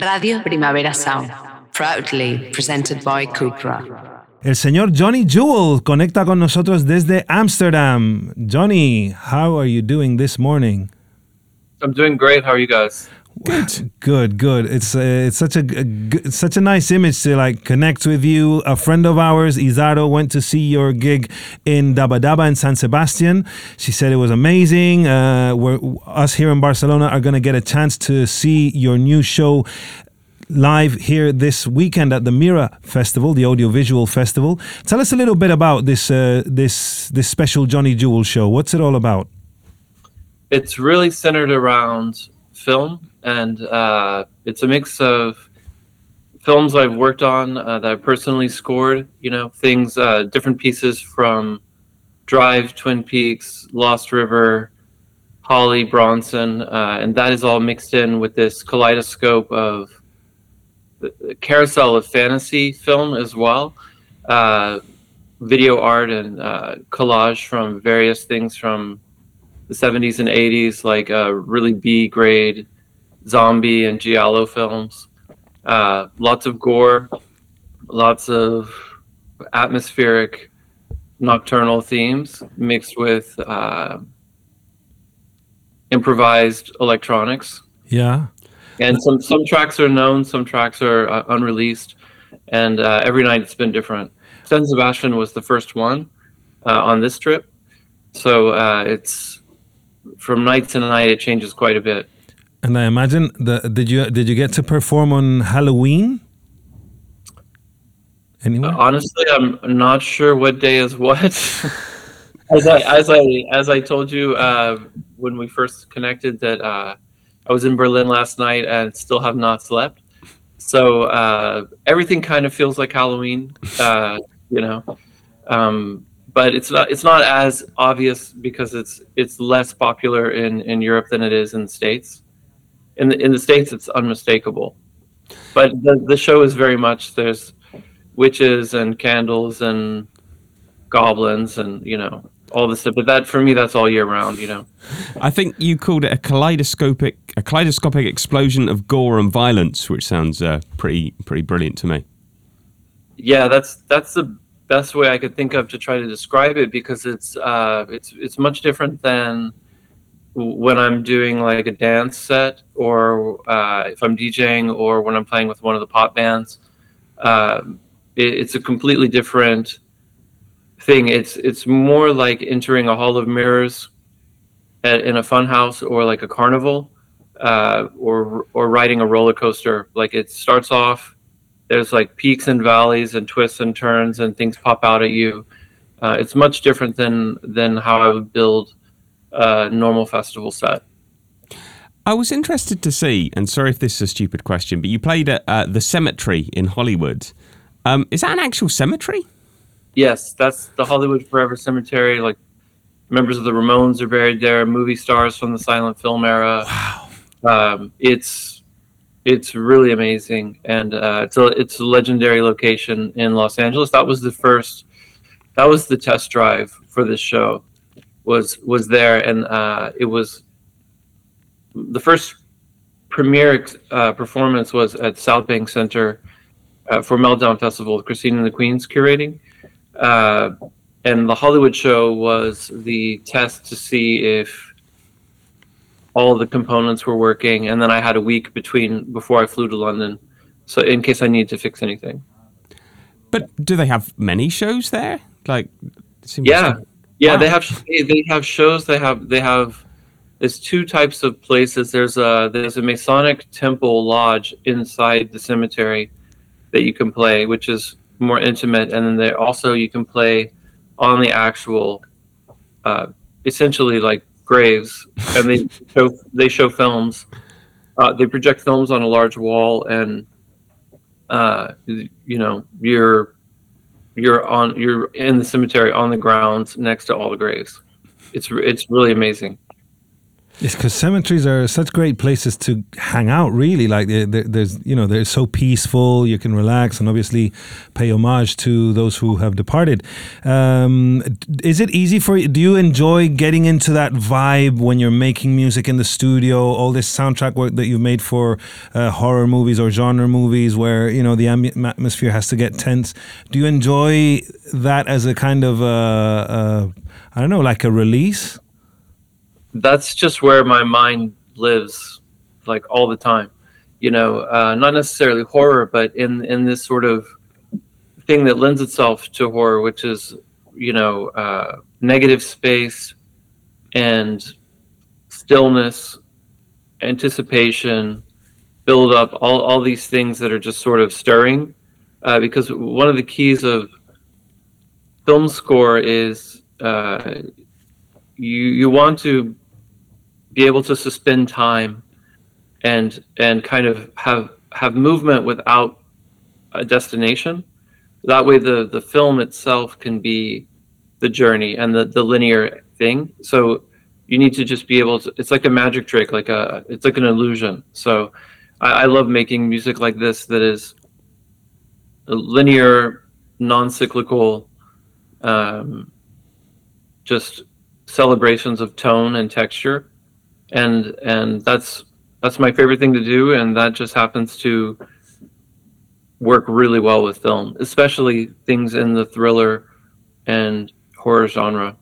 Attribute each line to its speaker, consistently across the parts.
Speaker 1: Radio Primavera Sound, proudly presented by Cupra.
Speaker 2: El señor Johnny Jewel conecta con nosotros desde Amsterdam. Johnny, how are you doing this morning?
Speaker 3: I'm doing great. How are you guys?
Speaker 2: Good, good, good. It's uh, it's such a, a g- such a nice image to like connect with you. A friend of ours, Izaro, went to see your gig in Daba Daba in San Sebastian. She said it was amazing. Uh, we're, us here in Barcelona are going to get a chance to see your new show live here this weekend at the Mira Festival, the audiovisual festival. Tell us a little bit about this uh, this this special Johnny Jewel show. What's it all about?
Speaker 3: It's really centered around film, and uh, it's a mix of films I've worked on uh, that I've personally scored. You know, things, uh, different pieces from Drive, Twin Peaks, Lost River, Holly, Bronson, uh, and that is all mixed in with this kaleidoscope of the carousel of fantasy film as well. Uh, video art and uh, collage from various things from the 70s and 80s, like uh, really B grade zombie and giallo films. Uh, lots of gore, lots of atmospheric nocturnal themes mixed with uh, improvised electronics.
Speaker 2: Yeah.
Speaker 3: And some, some tracks are known, some tracks are uh, unreleased, and uh, every night it's been different. San Sebastian was the first one uh, on this trip, so uh, it's from night to night it changes quite a bit.
Speaker 2: And I imagine the did you did you get to perform on Halloween? Anywhere?
Speaker 3: Honestly, I'm not sure what day is what. as I as I as I told you uh, when we first connected that uh, I was in Berlin last night and still have not slept. So uh, everything kind of feels like Halloween, uh, you know. Um, but it's not it's not as obvious because it's it's less popular in, in Europe than it is in the States. In the in the States, it's unmistakable. But the the show is very much there's witches and candles and goblins and you know all this stuff. But that for me, that's all year round. You know.
Speaker 4: I think you called it a kaleidoscopic a kaleidoscopic explosion of gore and violence, which sounds uh, pretty pretty brilliant to me.
Speaker 3: Yeah, that's that's the best way I could think of to try to describe it because it's uh, it's it's much different than when I'm doing like a dance set or uh, if I'm DJing or when I'm playing with one of the pop bands. Uh, it, it's a completely different thing. It's it's more like entering a hall of mirrors at, in a fun house or like a carnival uh, or or riding a roller coaster. Like it starts off, there's like peaks and valleys and twists and turns and things pop out at you. Uh, it's much different than than how I would build a normal festival set.
Speaker 4: I was interested to see, and sorry if this is a stupid question, but you played at uh, the cemetery in Hollywood. Um, is that an actual cemetery?
Speaker 3: Yes, that's the Hollywood Forever Cemetery. Like members of the Ramones are buried there, movie stars from the silent film era.
Speaker 4: Wow.
Speaker 3: Um, it's it's really amazing, and uh, it's a it's a legendary location in Los Angeles. That was the first, that was the test drive for this show, was was there, and uh, it was the first premiere uh, performance was at South Bank Center uh, for Meltdown Festival with Christine and the Queens curating. Uh, and the Hollywood show was the test to see if all the components were working. And then I had a week between before I flew to London, so in case I needed to fix anything.
Speaker 4: But do they have many shows there? Like, it seems
Speaker 3: Yeah,
Speaker 4: like-
Speaker 3: yeah,
Speaker 4: Wow.
Speaker 3: they have they have shows. They have they have. There's two types of places. There's a there's a Masonic temple lodge inside the cemetery that you can play, which is more intimate, and then there also you can play on the actual, uh, essentially like graves, and they show they show films. Uh, they project films on a large wall, and uh, you know you're you're on you're in the cemetery on the grounds next to all the graves. It's it's really amazing.
Speaker 2: It's because cemeteries are such great places to hang out. Really, like they're, they're, there's, you know, they're so peaceful. You can relax and obviously pay homage to those who have departed. Um, is it easy for you? Do you enjoy getting into that vibe when you're making music in the studio? All this soundtrack work that you've made for uh, horror movies or genre movies, where you know the atmosphere has to get tense. Do you enjoy that as a kind of, uh, uh, I don't know, like a release?
Speaker 3: That's just where my mind lives like all the time. You know uh, not necessarily horror but in in this sort of thing that lends itself to horror which is you know uh, negative space and stillness anticipation build up all, all these things that are just sort of stirring. Uh, because one of the keys of film score is uh, you you want to be able to suspend time and and kind of have have movement without a destination. That way the the film itself can be the journey and the the linear thing. So you need to just be able to it's like a magic trick like a it's like an illusion. So i, I love making music like this that is linear non-cyclical um, just celebrations of tone and texture and and that's that's my favorite thing to do and that just happens to work really well with film especially things in the thriller and horror genre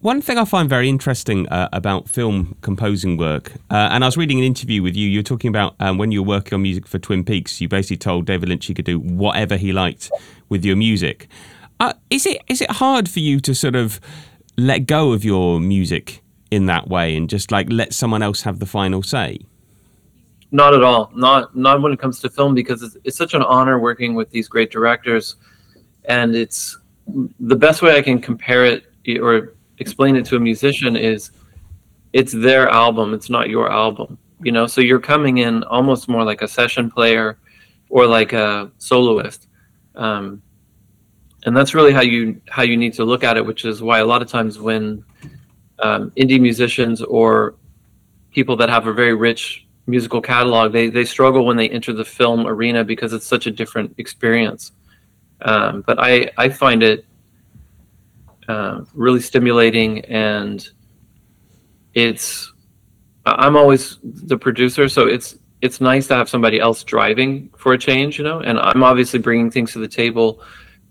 Speaker 4: one thing I find very interesting uh, about film composing work, uh, and I was reading an interview with you. You were talking about um, when you were working on music for Twin Peaks. You basically told David Lynch he could do whatever he liked with your music. Uh, is it is it hard for you to sort of let go of your music in that way and just like let someone else have the final say?
Speaker 3: Not at all. Not not when it comes to film because it's, it's such an honor working with these great directors, and it's the best way I can compare it or explain it to a musician is it's their album. It's not your album. You know, so you're coming in almost more like a session player or like a soloist. Um, and that's really how you how you need to look at it which is why a lot of times when um, indie musicians or people that have a very rich musical catalog, they they struggle when they enter the film arena because it's such a different experience. Um, but I I find it uh, really stimulating, and it's I'm always the producer, so it's it's nice to have somebody else driving for a change, you know. And I'm obviously bringing things to the table,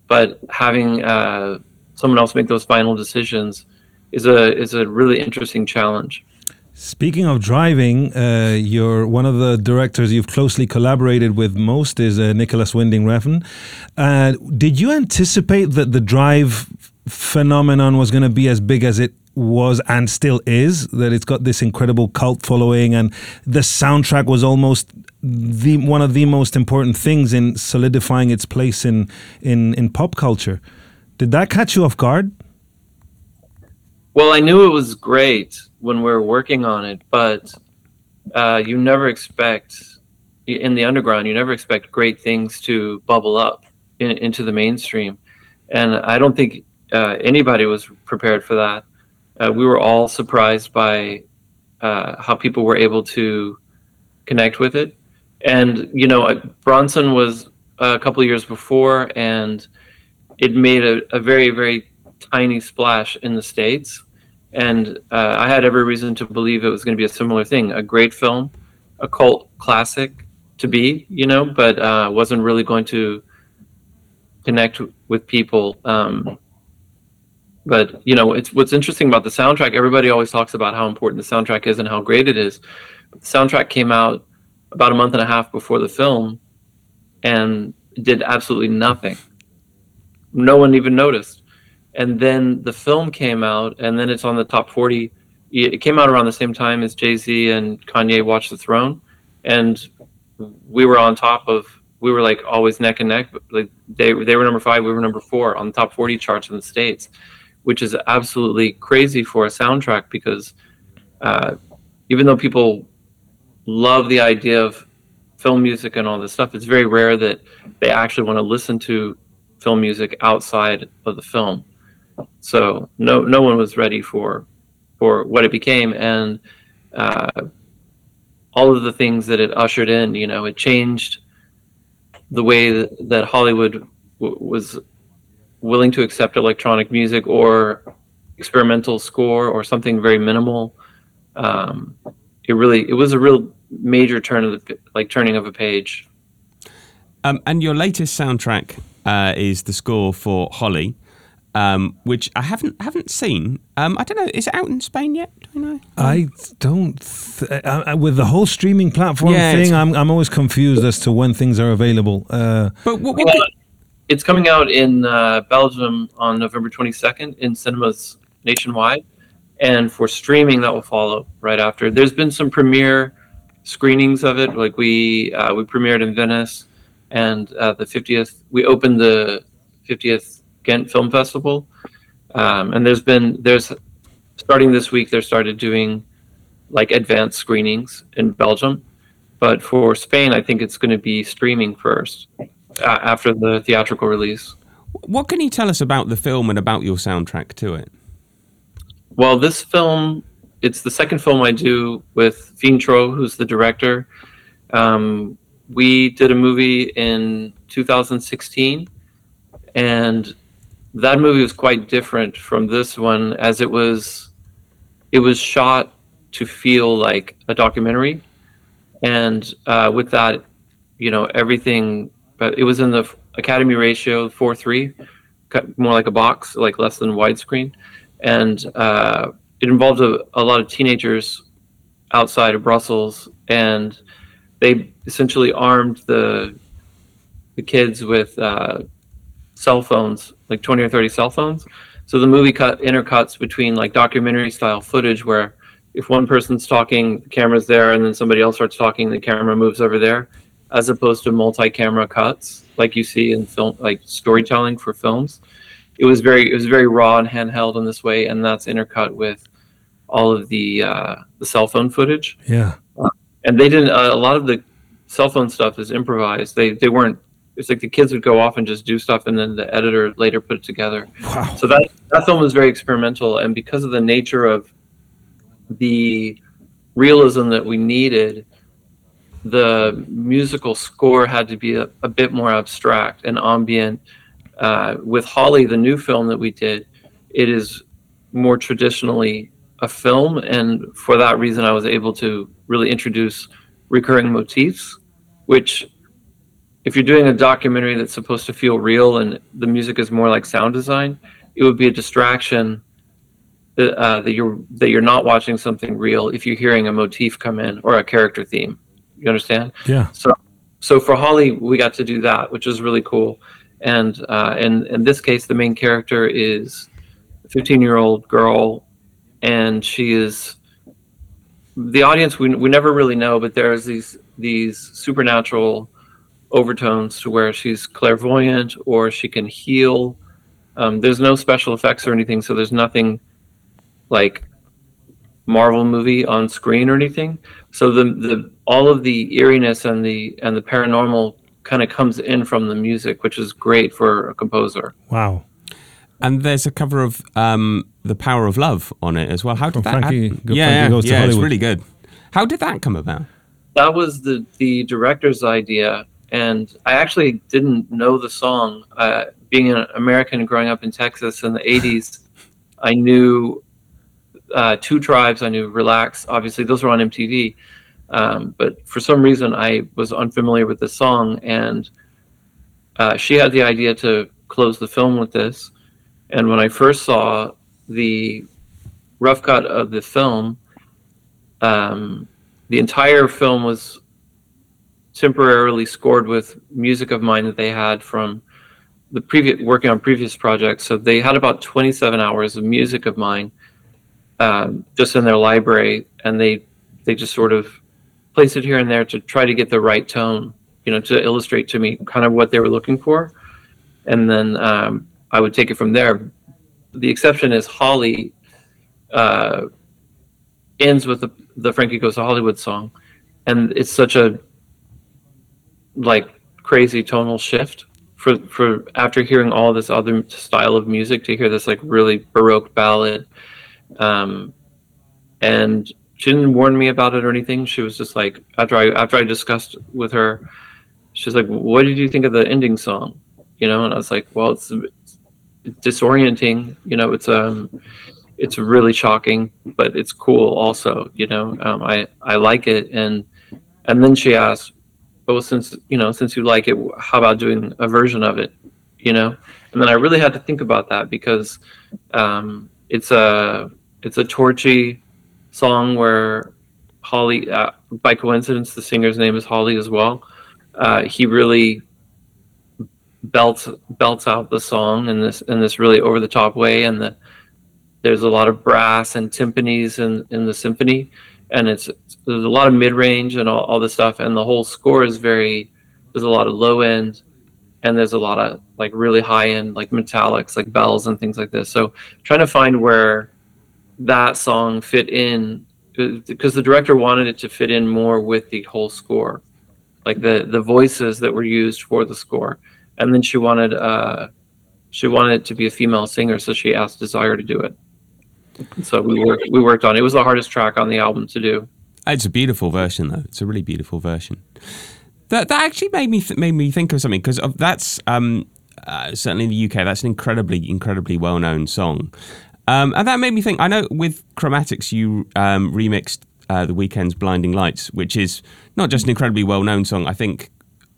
Speaker 3: but having uh, someone else make those final decisions is a is a really interesting challenge.
Speaker 2: Speaking of driving, uh, you're one of the directors you've closely collaborated with most is uh, Nicolas Winding Refn. Uh, did you anticipate that the drive phenomenon was going to be as big as it was and still is? That it's got this incredible cult following, and the soundtrack was almost the one of the most important things in solidifying its place in in in pop culture. Did that catch you off guard?
Speaker 3: Well, I knew it was great when we were working on it, but uh, you never expect in the underground. You never expect great things to bubble up in, into the mainstream, and I don't think uh, anybody was prepared for that. Uh, we were all surprised by uh, how people were able to connect with it, and you know, uh, Bronson was a couple years before, and it made a, a very very tiny splash in the states and uh, i had every reason to believe it was going to be a similar thing a great film a cult classic to be you know but uh, wasn't really going to connect with people um, but you know it's what's interesting about the soundtrack everybody always talks about how important the soundtrack is and how great it is. But the soundtrack came out about a month and a half before the film and did absolutely nothing. No one even noticed and then the film came out, and then it's on the top 40. It came out around the same time as Jay Z and Kanye Watch the Throne, and we were on top of. We were like always neck and neck. Like they they were number five, we were number four on the top 40 charts in the states, which is absolutely crazy for a soundtrack because uh, even though people love the idea of film music and all this stuff, it's very rare that they actually want to listen to film music outside of the film. So no no one was ready for for what it became, and uh, all of the things that it ushered in. You know, it changed the way that, Hollywood w- was willing to accept electronic music or experimental score or something very minimal. Um, it really, it was a real major turn of the like turning of a page.
Speaker 4: Um, and your latest soundtrack uh, is the score for Holly, um, which I haven't haven't seen. Um, I don't know. Is it out in Spain yet? Do you know?
Speaker 2: I don't. Th- I, I, with the whole streaming platform
Speaker 4: Yeah,
Speaker 2: thing, I'm I'm always confused as to when things are available. Uh,
Speaker 4: But what, what
Speaker 3: Well, it's coming out in uh, Belgium on November 22nd in cinemas nationwide, and for streaming that will follow right after. There's been some premiere screenings of it, like we uh, we premiered in Venice, and uh, the 50th we opened the 50th Ghent Film Festival, um, and there's been there's starting this week they started doing like advanced screenings in Belgium, but for Spain I think it's going to be streaming first uh, after the theatrical release.
Speaker 4: what can you tell us about the film and about your soundtrack to it?
Speaker 3: Well, this film, it's the second film I do with Fien Troch, who's the director. Um, we did a movie in 2016, and that movie was quite different from this one, as it was, it was shot to feel like a documentary, and uh, with that, you know, everything. But it was in the Academy ratio four three, more like a box, like less than widescreen and uh, it involved a, a lot of teenagers outside of Brussels, and they essentially armed the the kids with uh, cell phones, like twenty or thirty cell phones. So the movie cut intercuts between like documentary style footage where if one person's talking, the camera's there, and then somebody else starts talking, the camera moves over there, as opposed to multi-camera cuts like you see in film, like storytelling for films it was very it was very raw and handheld in this way, and that's intercut with all of the uh, the cell phone footage.
Speaker 2: yeah.
Speaker 3: And they didn't. Uh, a lot of the cell phone stuff is improvised. They they weren't. It's like the kids would go off and just do stuff, and then the editor later put it together.
Speaker 2: Wow.
Speaker 3: So that that film was very experimental, and because of the nature of the realism that we needed, the musical score had to be a, a bit more abstract and ambient. Uh, with Holly, the new film that we did, it is more traditionally a film, and for that reason, I was able to really introduce recurring motifs, which if you're doing a documentary that's supposed to feel real and the music is more like sound design, it would be a distraction that, uh, that you're that you're not watching something real if you're hearing a motif come in or a character theme. You understand?
Speaker 2: Yeah.
Speaker 3: So, so for Holly, we got to do that, which was really cool. And uh, in in this case, the main character is a 15 year old girl, and she is the audience. We we never really know, but there's these these supernatural overtones to where she's clairvoyant or she can heal. Um, there's no special effects or anything, so there's nothing like Marvel movie on screen or anything. So the the all of the eeriness and the and the paranormal kind of comes in from the music, which is great for a composer.
Speaker 2: Wow.
Speaker 4: And there's a cover of um, "The Power of Love" on it as well. How did
Speaker 2: From
Speaker 4: that?
Speaker 2: Frankie-
Speaker 4: how-
Speaker 2: Good
Speaker 4: yeah,
Speaker 2: Frankie
Speaker 4: yeah,
Speaker 2: to
Speaker 4: yeah, it's really good. How did that come about?
Speaker 3: That was the the director's idea, and I actually didn't know the song. Uh, being an American growing up in Texas in the '80s, I knew uh, Two Tribes. I knew Relax. Obviously, those were on MTV. Um, but for some reason, I was unfamiliar with the song, and uh, she had the idea to close the film with this. And when I first saw the rough cut of the film, um, the entire film was temporarily scored with music of mine that they had from the previous working on previous projects. So they had about 27 hours of music of mine um, just in their library, and they they just sort of placed it here and there to try to get the right tone, you know, to illustrate to me kind of what they were looking for, and then um, I would take it from there. The exception is Holly uh, ends with the the Frankie Goes to Hollywood song, and it's such a like crazy tonal shift for for after hearing all this other style of music to hear this like really baroque ballad um and she didn't warn me about it or anything. She was just like after I after I discussed with her, she's like, "What did you think of the ending song?" You know, and I was like, "Well, it's, it's disorienting. You know, it's um, it's really shocking, but it's cool also. You know, um, I I like it." And and then she asked, "Oh, since you know, since you like it, how about doing a version of it?" You know, and then I really had to think about that because um, it's a it's a torchy song where Holly, uh, by coincidence, the singer's name is Holly as well. Uh, he really belts belts out the song in this in this really over the top way, and the there's a lot of brass and timpanis in in the symphony, and it's there's a lot of mid range and all, all this stuff, and the whole score is very there's a lot of low end, and there's a lot of like really high end like metallics like bells and things like this. So trying to find where that song fit in because the director wanted it to fit in more with the whole score like the the voices that were used for the score and then she wanted uh she wanted it to be a female singer so she asked desire to do it so we worked we worked on it. it was the hardest track on the album to do
Speaker 4: It's a beautiful version, though. It's a really beautiful version. That that actually made me th- made me think of something because that's um, uh, certainly in the UK that's an incredibly incredibly well known song, um, and that made me think. I know with Chromatics you um, remixed uh, the Weeknd's "Blinding Lights," which is not just an incredibly well known song. I think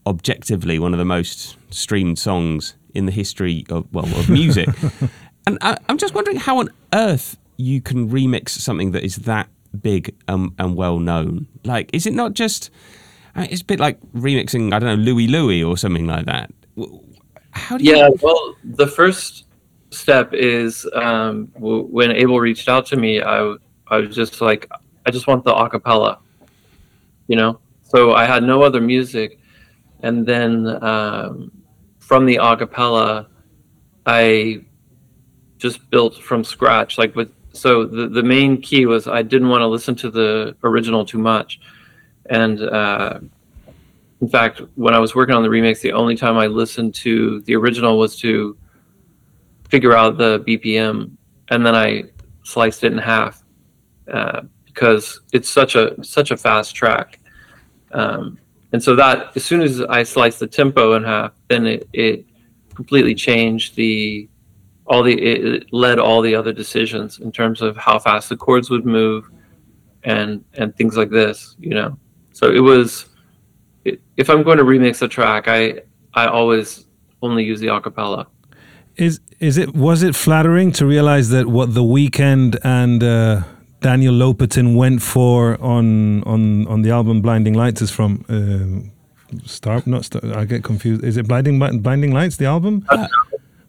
Speaker 4: objectively one of the most streamed songs in the history of well of music. and I, I'm just wondering how on earth you can remix something that is that big and, and well known. Like, is it not just? I mean, it's a bit like remixing. I don't know Louie Louie or something like that. How do you?
Speaker 3: Yeah, well, the first step is um, w- when Abel reached out to me, I, w- I was just like, I just want the acapella, you know? So I had no other music. And then um, from the acapella, I just built from scratch. Like with, so the, the main key was I didn't want to listen to the original too much. And uh, in fact, when I was working on the remix, the only time I listened to the original was to figure out the BPM, and then I sliced it in half uh, because it's such a such a fast track. Um, and so that as soon as I sliced the tempo in half, then it, it completely changed the all the it led all the other decisions in terms of how fast the chords would move and and things like this, you know. So it was if I'm going to remix a track, I I always only use the acapella.
Speaker 2: Is is it was it flattering to realize that what the Weeknd and uh, Daniel Lopatin went for on on on the album Blinding Lights is from um, Star not Star, I get confused. Is it Blinding Blinding Lights the album?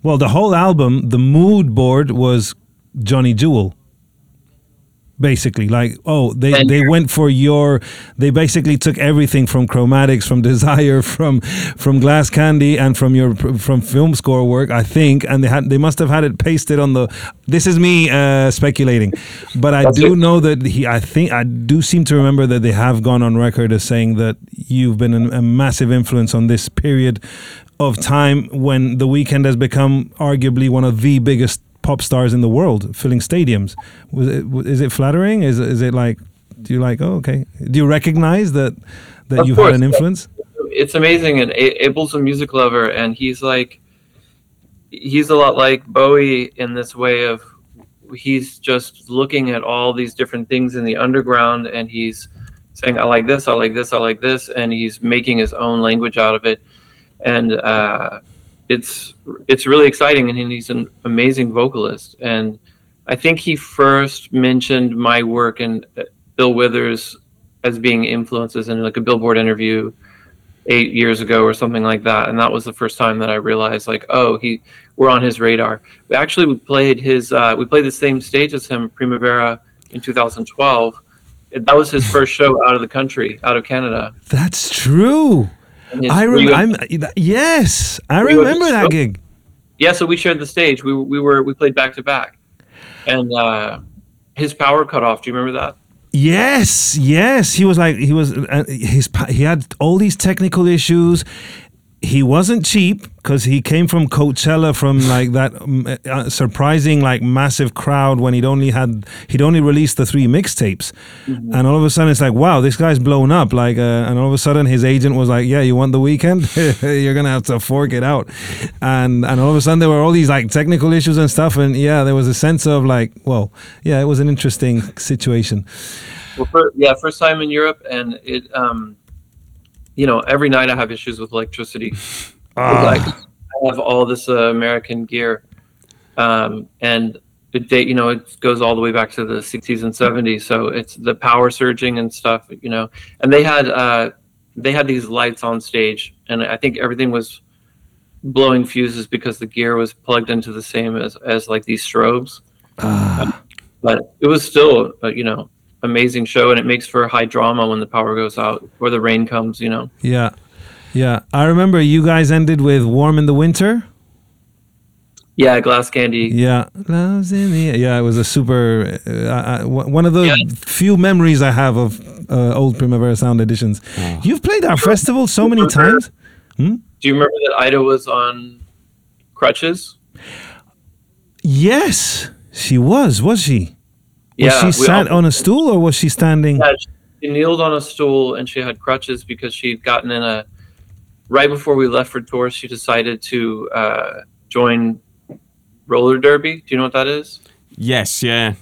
Speaker 2: Well, the whole album, the mood board was Johnny Jewel. Basically, like oh, they they went for your. They basically took everything from Chromatics, from Desire, from from Glass Candy, and from your from film score work, I think, and they had they must have had it pasted on the. This is me uh, speculating, but I
Speaker 3: That's
Speaker 2: do
Speaker 3: it.
Speaker 2: know that he. I think I do seem to remember that they have gone on record as saying that you've been a massive influence on this period of time when the Weeknd has become arguably one of the biggest pop stars in the world, filling stadiums. Was it, is it flattering? Is is it like? Do you like? Oh, okay. Do you recognize that that
Speaker 3: Of
Speaker 2: you've had an influence?
Speaker 3: It's amazing, and Abel's a music lover, and he's like, he's a lot like Bowie in this way of he's just looking at all these different things in the underground, and he's saying, "I like this, I like this, I like this," and he's making his own language out of it, and uh, it's it's really exciting, and he's an amazing vocalist, and I think he first mentioned my work and uh, Bill Withers as being influences in like a Billboard interview eight years ago or something like that, and that was the first time that I realized like, oh, he we're on his radar. We actually we played his uh, we played the same stage as him, Primavera, in 2012. That was his first show out of the country, out of Canada.
Speaker 2: That's true. I
Speaker 3: remember.
Speaker 2: I'm yes, I
Speaker 3: We
Speaker 2: remember that gig.
Speaker 3: yeah, so we shared the stage. We we were we played back to back, and uh, his power cut off. Do you remember that?
Speaker 2: Yes, yes. He was like he was uh, his he had all these technical issues. He wasn't cheap because he came from Coachella from like that um, uh, surprising like massive crowd when he'd only had he'd only released the three mixtapes,
Speaker 3: Mm-hmm.
Speaker 2: and all of a sudden it's like wow this guy's blown up like uh, and all of a sudden his agent was like yeah you want the Weeknd you're gonna have to fork it out, and and all of a sudden there were all these like technical issues and stuff and yeah there was a sense of like well yeah it was an interesting situation.
Speaker 3: Well, for, yeah, first time in Europe, and it, um, you know, every night I have issues with electricity.
Speaker 2: Ah.
Speaker 3: Like, I have all this uh, American gear, um, and it date, you know, it goes all the way back to the 60s and 70s. So it's the power surging and stuff, you know. And they had uh, they had these lights on stage, and I think everything was blowing fuses because the gear was plugged into the same as as like these strobes but it was still uh, you know amazing show and it makes for high drama when the power goes out or the rain comes you know
Speaker 2: Yeah, yeah. I remember you guys ended with "Warm in the Winter."
Speaker 3: yeah glass candy
Speaker 2: Yeah, loves in the yeah. It was a super uh, uh, one of the
Speaker 3: Yeah.
Speaker 2: few memories I have of uh, old Primavera Sound editions. You've played our festival so many times.
Speaker 3: do you remember that ida was on crutches
Speaker 2: Yes, she was. Was she? Was
Speaker 3: yeah
Speaker 2: she sat
Speaker 3: all-
Speaker 2: on a stool or was she standing?
Speaker 3: yeah, she kneeled on a stool and she had crutches because she'd gotten in a right before we left for tour she decided to uh, join roller derby do you know what that is
Speaker 4: Yes, yeah.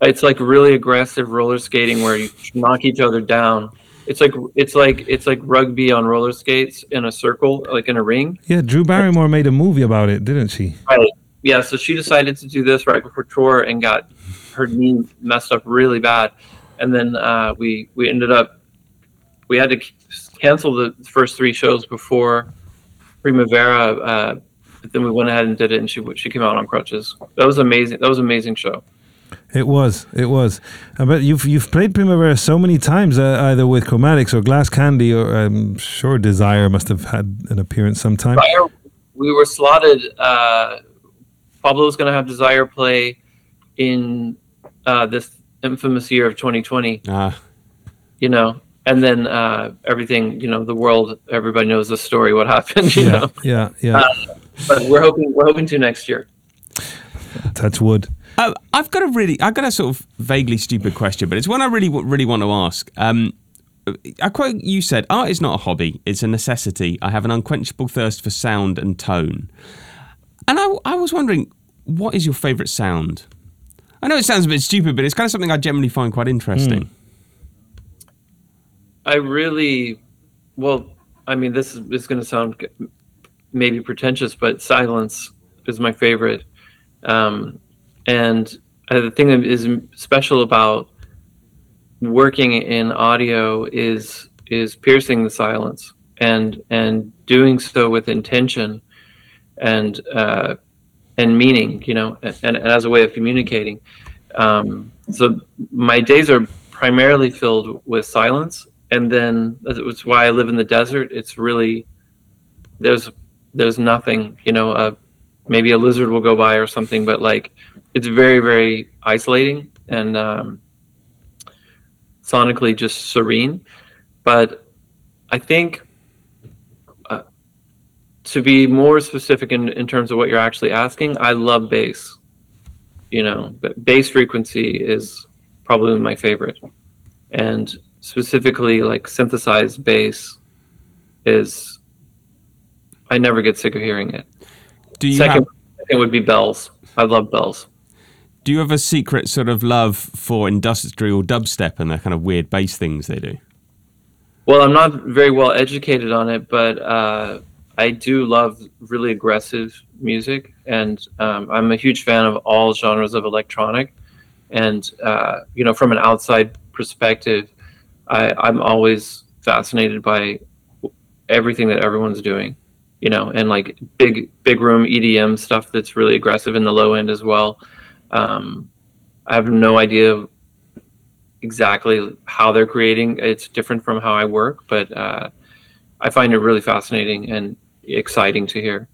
Speaker 3: It's like really aggressive roller skating where you knock each other down. It's like it's like it's like rugby on roller skates in a circle, like in a ring.
Speaker 2: Yeah, Drew Barrymore made a movie about it, didn't she?
Speaker 3: Right. Yeah. So she decided to do this right before tour and got her knee messed up really bad, and then uh, we we ended up we had to cancel the first three shows before Primavera. Uh, but then we went ahead and did it, and she she came out on crutches. That was amazing. That was an amazing show.
Speaker 2: It was. It was. I bet you've you've played Primavera so many times, uh, either with Chromatics or Glass Candy, or I'm sure Desire must have had an appearance sometime.
Speaker 3: Desire, we were slotted. Uh, Pablo was going to have Desire play in uh, this infamous year of 2020.
Speaker 4: Ah,
Speaker 3: You know, and then uh, everything. You know, the world. Everybody knows the story. What happened? You
Speaker 2: Yeah,
Speaker 3: know,
Speaker 2: yeah, yeah.
Speaker 3: but we're hoping we're hoping to next year.
Speaker 2: Touch wood.
Speaker 4: Uh, I've got a really, I've got a sort of vaguely stupid question, but it's one I really, really want to ask. Um, I quote you said, "Art is not a hobby; it's a necessity. I have an unquenchable thirst for sound and tone." And I, I was wondering, what is your favourite sound? I know it sounds a bit stupid, but it's kind of something I generally find quite interesting.
Speaker 3: I really, well, I mean, this is, is going to sound maybe pretentious, but silence is my favorite. Um, and uh, the thing that is special about working in audio is is piercing the silence and and doing so with intention and uh, and meaning, you know, and, and as a way of communicating. Um, so my days are primarily filled with silence, and then it's why I live in the desert. It's really there's there's nothing, you know. Uh, maybe a lizard will go by or something, but like it's very very isolating and um, sonically just serene. But I think to be more specific in, in terms of what you're actually asking, I love bass. You know, but bass frequency is probably my favorite, and specifically like synthesized bass is. I never get sick of hearing it.
Speaker 4: Do you
Speaker 3: Second,
Speaker 4: have,
Speaker 3: second would be bells. I love bells.
Speaker 4: do you have a secret sort of love for industrial dubstep and the kind of weird bass things they do?
Speaker 3: Well, I'm not very well educated on it, but uh, I do love really aggressive music, and um, I'm a huge fan of all genres of electronic. And uh, you know, from an outside perspective, I, I'm always fascinated by everything that everyone's doing. You know, and like big big room EDM stuff that's really aggressive in the low end as well. Um, I have no idea exactly how they're creating. It's different from how I work, but uh, I find it really fascinating and exciting to hear.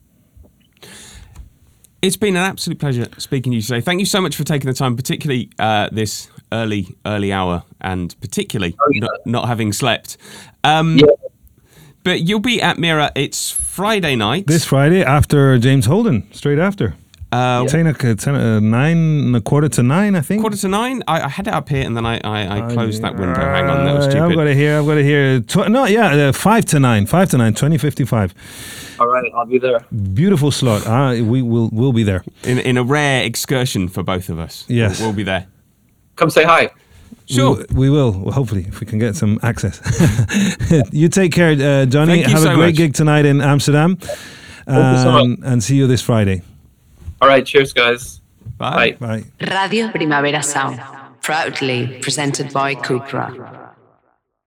Speaker 4: It's been an absolute pleasure speaking to you today. Thank you so much for taking the time, particularly uh, this early, early hour, and particularly
Speaker 3: Oh, yeah.
Speaker 4: not, not having slept. Um,
Speaker 3: Yeah.
Speaker 4: But you'll be at Mira. It's Friday night.
Speaker 2: This Friday after James Holden, straight after.
Speaker 4: Uh,
Speaker 2: Ten, o- ten, uh, nine, and a quarter to nine, I think.
Speaker 4: quarter to nine. I, I had it up here and then I, I, I closed that window. Hang on, that was
Speaker 2: Uh,
Speaker 4: stupid.
Speaker 2: I've got it here. I've got it here. Tw- no, yeah, uh, five to nine. Five to nine. Twenty fifty five.
Speaker 3: All right, I'll be there.
Speaker 2: Beautiful slot. Uh, we will. We'll be there.
Speaker 4: in, in a rare excursion for both of us.
Speaker 2: Yes.
Speaker 4: We'll, we'll be there.
Speaker 3: Come say hi.
Speaker 4: Sure.
Speaker 2: We, we will. Well, hopefully, if we can get some access. you take care, uh, Johnny.
Speaker 4: Thank you
Speaker 2: Have
Speaker 4: so
Speaker 2: a great
Speaker 4: much.
Speaker 2: gig tonight in Amsterdam.
Speaker 3: you so much.
Speaker 2: Um, and see you this Friday.
Speaker 3: All right, cheers, guys.
Speaker 4: Bye.
Speaker 3: Bye.
Speaker 2: Bye.
Speaker 1: Radio Primavera Sound, proudly presented by Cupra.